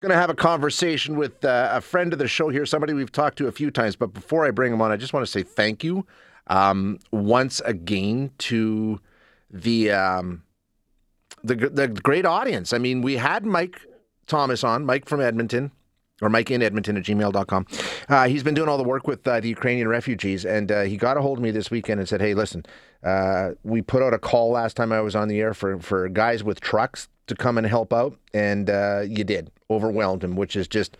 Going to have a conversation with uh, a friend of the show here, somebody we've talked to a few times. But before I bring him on, I just want to say thank you um, once again to the, um, the the great audience. I mean, we had Mike Thomas on, Mike from Edmonton, or Mike in Edmonton at gmail.com. Uh, he's been doing all the work with uh, the Ukrainian refugees, and uh, he got a hold of me this weekend and said, Hey, listen, uh, we put out a call last time I was on the air for, for guys with trucks to come and help out, and uh, you did overwhelmed him, which is just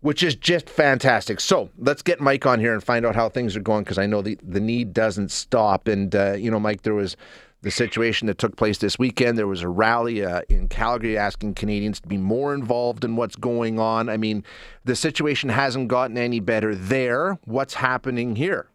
which is just fantastic. So let's get Mike on here and find out how things are going because I know the the need doesn't stop. And uh, you know, Mike, there was the situation that took place this weekend. There was a rally uh, in Calgary asking Canadians to be more involved in what's going on. I mean, the situation hasn't gotten any better there. What's happening here?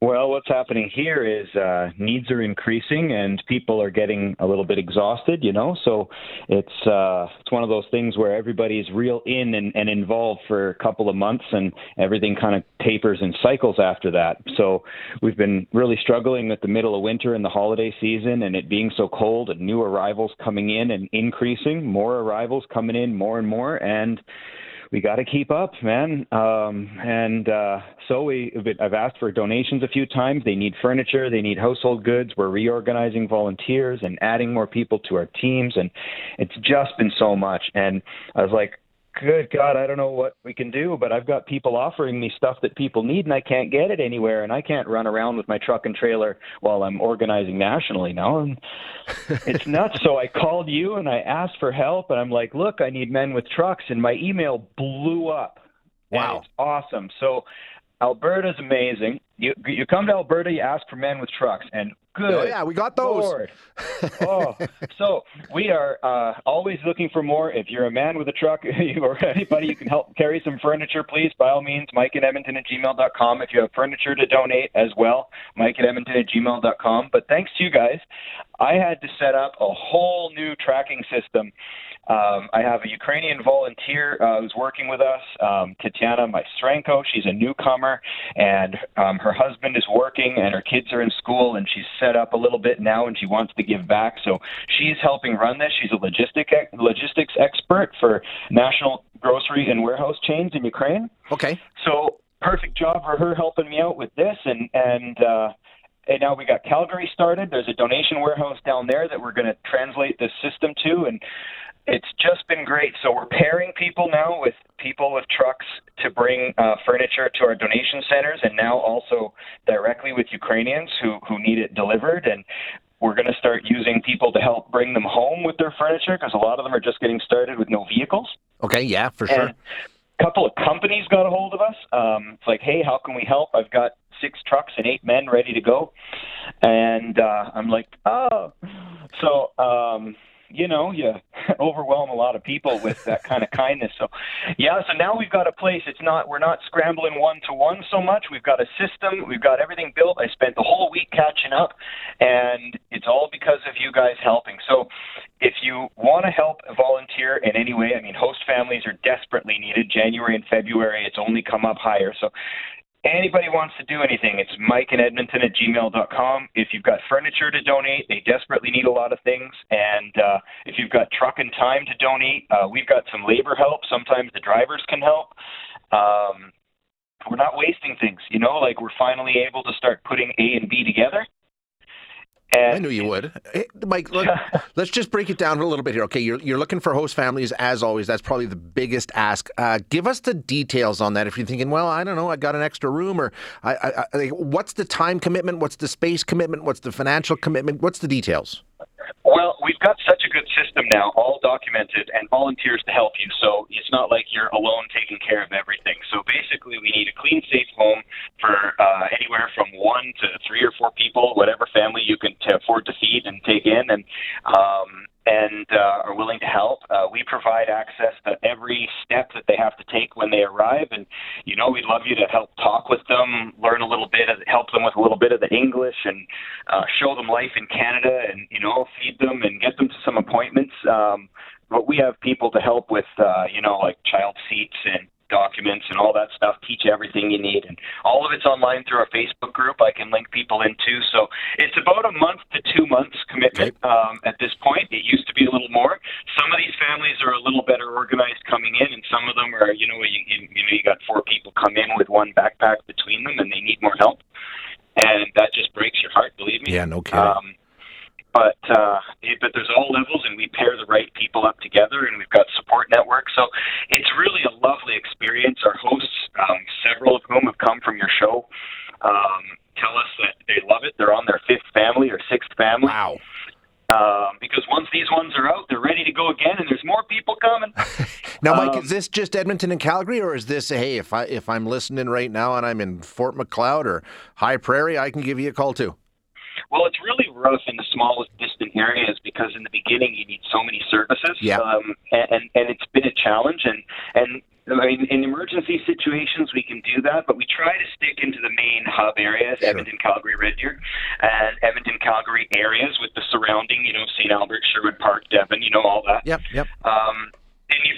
Well, what's happening here is uh, needs are increasing and people are getting a little bit exhausted, you know. So it's uh, it's one of those things where everybody's real in and, and involved for a couple of months, and everything kind of tapers and cycles after that. So we've been really struggling with the middle of winter and the holiday season, and it being so cold, and new arrivals coming in and increasing, more arrivals coming in, more and more, and we got to keep up, man. Um, and uh, so we, I've asked for donations a few times. They need furniture, they need household goods. We're reorganizing volunteers and adding more people to our teams, and it's just been so much. And I was like, good God, I don't know what we can do, but I've got people offering me stuff that people need and I can't get it anywhere and I can't run around with my truck and trailer while I'm organizing nationally now. And it's nuts. So I called you and I asked for help and I'm like, look, I need men with trucks and my email blew up. Wow. it's awesome. So Alberta's amazing. You you come to Alberta, you ask for men with trucks, and good. Oh yeah, we got those. Oh, so we are uh, always looking for more. If you're a man with a truck or anybody you can help carry some furniture, please, by all means, Mike at Edmonton at gmail.com. If you have furniture to donate as well, Mike at Edmonton at gmail.com. But thanks to you guys, I had to set up a whole new tracking system um, I have a Ukrainian volunteer uh, who's working with us, um, Tatiana Maestrenko. She's a newcomer, and um, her husband is working, and her kids are in school, and she's set up a little bit now, and she wants to give back. So she's helping run this. She's a logistic logistics expert for national grocery and warehouse chains in Ukraine. Okay. So perfect job for her helping me out with this, and and. Uh, and now we got Calgary started. There's a donation warehouse down there that we're going to translate this system to, and it's just been great. So we're pairing people now with people with trucks to bring uh, furniture to our donation centers, and now also directly with Ukrainians who who need it delivered. And we're going to start using people to help bring them home with their furniture because a lot of them are just getting started with no vehicles. Okay, yeah, for sure. And a couple of companies got a hold of us. Um, it's like, hey, how can we help? I've got six trucks and eight men ready to go, and uh, I'm like, oh, so. Um, you know, you overwhelm a lot of people with that kind of kindness. So, yeah, so now we've got a place. It's not, we're not scrambling one to one so much. We've got a system, we've got everything built. I spent the whole week catching up, and it's all because of you guys helping. So, if you want to help volunteer in any way, I mean, host families are desperately needed. January and February, it's only come up higher. So anybody wants to do anything, it's Mike and Edmonton at gmail.com. If you've got furniture to donate, they desperately need a lot of things. And uh, if you've got truck and time to donate, uh, we've got some labor help. Sometimes the drivers can help. Um, we're not wasting things, you know, like we're finally able to start putting A and B together. And I knew you would. Hey, Mike, look, let's just break it down a little bit here. Okay, you're, you're looking for host families as always. That's probably the biggest ask. Uh, give us the details on that. If you're thinking, well, I don't know, I got an extra room, or I, I, I, what's the time commitment? What's the space commitment? What's the financial commitment? What's the details? Well, we've got such a good system now, all documented, and volunteers to help you. So it's not like you're alone taking care of everything. So basically, we need a clean, safe home for uh, anywhere from one to three or four people, whatever family you can t- afford to feed and take in, and um, and uh, are willing to help. Uh, we provide access to every step that they have to take when they arrive, and you know we'd love you to help talk with them, learn a little bit, of, help them with a little bit of the English, and uh, show them life in Canada, and you know feed them and get them to some appointments. Um, but we have people to help with, uh, you know, like child seats and documents and all that stuff, teach everything you need. And all of it's online through our Facebook group. I can link people into. So it's about a month to two months commitment Okay. um, at this point. It used to be a little more. Some of these families are a little better organized coming in, and some of them are, you know, you, you, you know, you got four people come in with one backpack between them, and they need more help. And that just breaks your heart, believe me. Yeah, no kidding. Um, but uh, it, but there's all levels, and we pair the right people up together, and we've got support networks. So it's really a lovely experience. Our hosts, um, several of whom have come from your show, um, tell us that they love it. They're on their fifth family or sixth family. wow. Um, because once these ones are out, they're ready to go again, and there's more people coming. Now, Mike, Um, is this just Edmonton and Calgary, or is this hey, if I if I'm listening right now and I'm in Fort Macleod or High Prairie, I can give you a call too. Well, it's really rough in the smallest distant areas because in the beginning you need so many services. Yeah. Um, and, and and it's been a challenge. And and I mean, in emergency situations we can do that, but we try to stick into the main hub areas: Sure. Edmonton, Calgary, Red Deer, and Edmonton, Calgary areas with the surrounding, you know, St. Albert, Sherwood Park, Devon, you know, all that. Yep, yep. Um,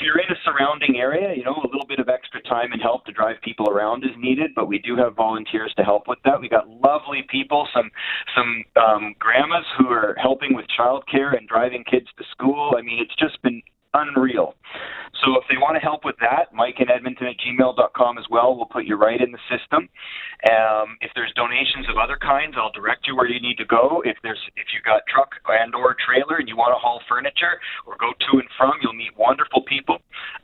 you're in a surrounding area, you know, a little bit of extra time and help to drive people around is needed, but we do have volunteers to help with that. We got lovely people, some some um, grandmas who are helping with childcare and driving kids to school. I mean, it's just been unreal. So if they want to help with that, Mike and Edmonton at gmail.com as well. We'll put you right in the system. Um, if there's donations of other kinds, I'll direct you where you need to go. If there's if you got truck and or trailer and you want to haul furniture or go to and from, you'll meet wonderful people.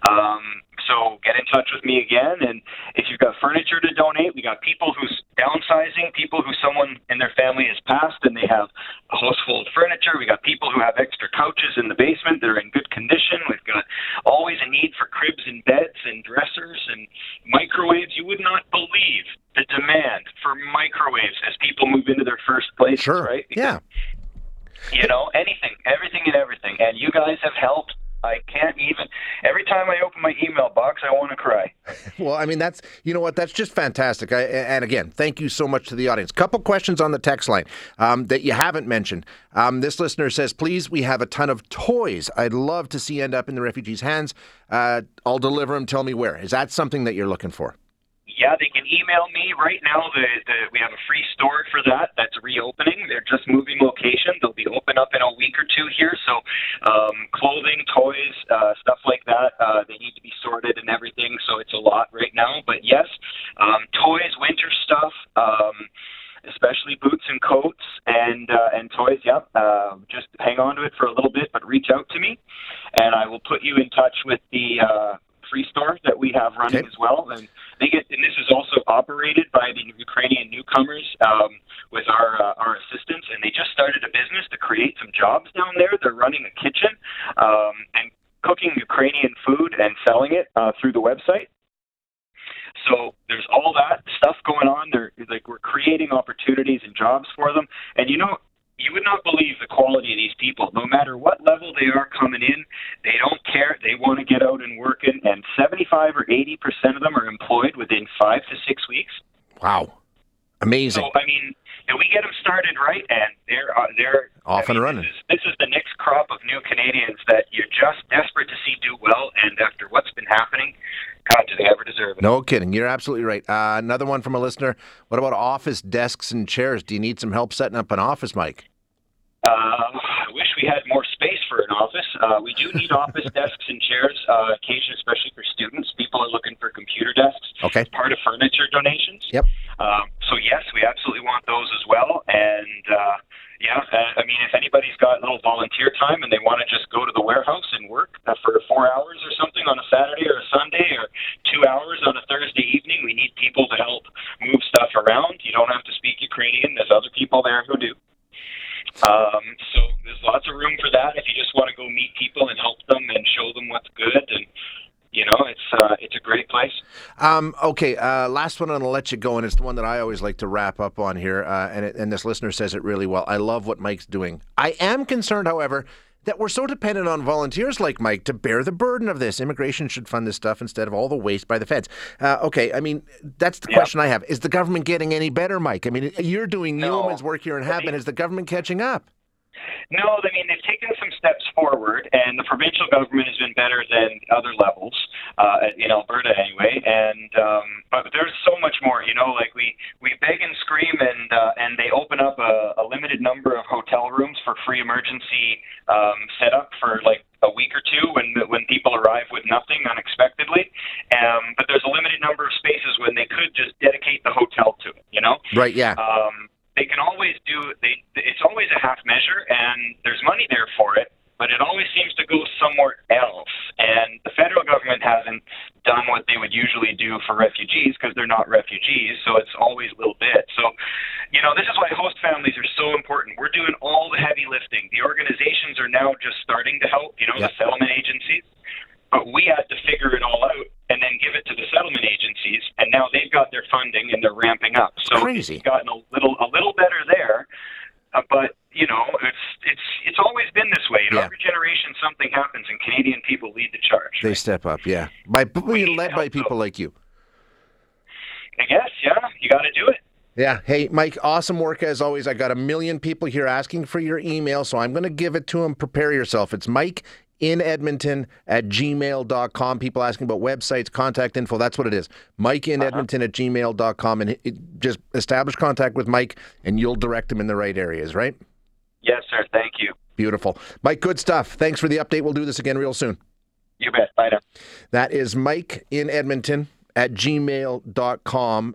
Um, so get in touch with me again. And if you've got furniture to donate, we got people who's downsizing, people who someone in their family has passed and they have a house full of furniture. We got people who have extra couches in the basement that are in good condition. We've got always a need for cribs and beds and dressers and microwaves. You would not believe the demand for microwaves as people move into their first places, Sure. right? Yeah. you know, anything, everything and everything. And you guys have helped. I can't even. Every time I open my email box, I want to cry. Well, I mean, that's you know what, that's just fantastic. I, and again, thank you so much to the audience. Couple questions on the text line um, that you haven't mentioned. Um, this listener says, "Please, we have a ton of toys. I'd love to see end up in the refugees' hands. Uh, I'll deliver them. Tell me where. Is that something that you're looking for?" Yeah, they can email me right now. The, the we have a free store for that. That's reopening. They're just moving location. They'll be open up in a week or two here. So, um, clothing, toys, uh, stuff like that. Uh, they need to be sorted and everything. So it's a lot right now. But yes, um, toys, winter stuff. Um, especially boots and coats and uh, and toys. Yep. Uh, just hang on to it for a little bit, but reach out to me, and I will put you in touch with the uh, free store that we have running Okay. as well. And they get, and this is also operated by the Ukrainian newcomers um, with our uh, our assistance, and they just started a business to create some jobs down there. They're running a kitchen um, and cooking Ukrainian food and selling it uh, through the website. So there's all that stuff going on. They're like we're creating opportunities and jobs for them. And you know, you would not believe the quality of these people. No matter what level they are coming in, they don't care. They want to get out and working. And 75 or 80 percent of them are employed within five to six weeks. Wow, amazing. So I mean, and we get them started right, and they're uh, they're Off I mean, and running. This is, this is the next crop of new Canadians that you're just desperate to see do well. And after what's been happening, God, do they ever deserve it? No kidding. You're absolutely right. Uh, another one from a listener. What about office desks and chairs? Do you need some help setting up an office, Mike? Uh, I wish we had more space for an office. Uh, we do need office desks and chairs, uh, occasionally, especially for students. People are looking for computer desks. Okay. Part of furniture donations. Yep. Um, so yes, we absolutely want those as well. And uh, yeah, uh, I mean, if anybody's got a little volunteer time and they want to just go to the warehouse and work uh, for four hours or something on a Saturday or a Sunday or two hours on a Thursday evening, we need people to help move stuff around. You don't have to speak Ukrainian. There's other people there who do. Um, so that if you just want to go meet people and help them and show them what's good and you know it's uh, it's a great place. Um, okay, uh, last one, and I'll let you go, and it's the one that I always like to wrap up on here. Uh, and, it, and this listener says it really well. I love what Mike's doing. I am concerned, however, that we're so dependent on volunteers like Mike to bear the burden of this. Immigration should fund this stuff instead of all the waste by the feds. Uh, okay, I mean, that's the Yeah. question I have. Is the government getting any better, Mike? I mean, you're doing No. yeoman's work here in Habban. Is the government catching up? No, I mean they've taken some steps forward, and the provincial government has been better than other levels uh, in Alberta, anyway. And um, but there's so much more. You know, like we we beg and scream, and uh, and they open up a, a limited number of hotel rooms for free emergency um, setup for like a week or two when when people arrive with nothing unexpectedly. Um, but there's a limited number of spaces when they could just dedicate the hotel to it. You know. Right. Yeah. Um, they can always do they it's always a half measure and there's money there for it but it always seems to go somewhere else. And the federal government hasn't done what they would usually do for refugees because they're not refugees so it's always a little bit so you know this is why host families are so important. We're doing all the heavy lifting. The organizations are now just starting to help you know Yeah. the settlement agencies. But we had to figure it all out and then give it to the settlement agencies and now they've got their funding and they're ramping up. So Crazy. it's gotten a little a little better there uh, but you know it's it's it's always been this way you know Yeah. every generation something happens and canadian people lead the charge They step up. Yeah. By being led by people like you. i guess yeah you got to do it Yeah. Hey, Mike, awesome work as always. I got a million people here asking for your email, so I'm going to give it to them. Prepare yourself. It's Mike in Edmonton at gmail.com. People asking about websites, contact info. That's what it is. Mike in uh-huh. Edmonton at gmail.com. And it, it- just establish contact with Mike, and you'll direct them in the right areas, right? Yes sir thank you Beautiful. Mike, good stuff. Thanks for the update. We'll do this again real soon. you bet bye now That is Mike in Edmonton at gmail.com.